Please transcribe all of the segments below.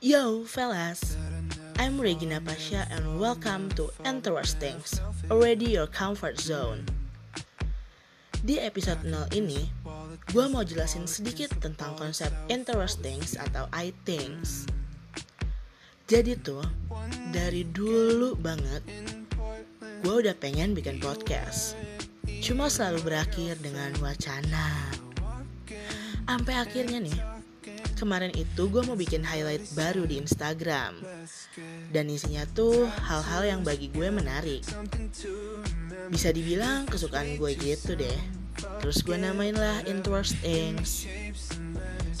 Yo, fellas. I'm Regina Pasha and welcome to Interesting, already your comfort zone. Di episode 0 ini, gue mau jelasin sedikit tentang konsep interesting atau I things. Jadi tuh, dari dulu banget, gue udah pengen bikin podcast. Cuma selalu berakhir dengan wacana. Sampai akhirnya nih, kemarin itu gue mau bikin highlight baru di Instagram. Dan isinya tuh hal-hal yang bagi gue menarik. Bisa dibilang kesukaan gue gitu deh. Terus gue namain lah Interesting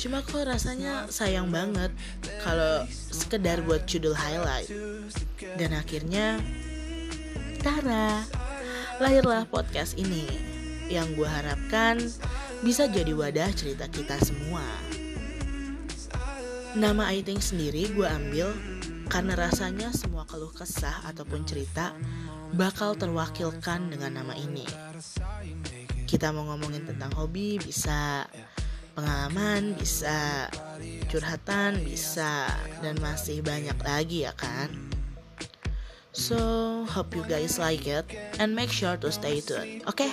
Cuma kok rasanya sayang banget kalau sekedar buat judul highlight. Dan akhirnya Tara Lahirlah podcast ini Yang gue harapkan bisa jadi wadah cerita kita semua Nama Aiting sendiri gue ambil karena rasanya semua keluh kesah ataupun cerita bakal terwakilkan dengan nama ini. Kita mau ngomongin tentang hobi bisa, pengalaman bisa, curhatan bisa, dan masih banyak lagi ya kan? So, hope you guys like it and make sure to stay tuned. Oke, okay?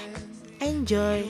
enjoy.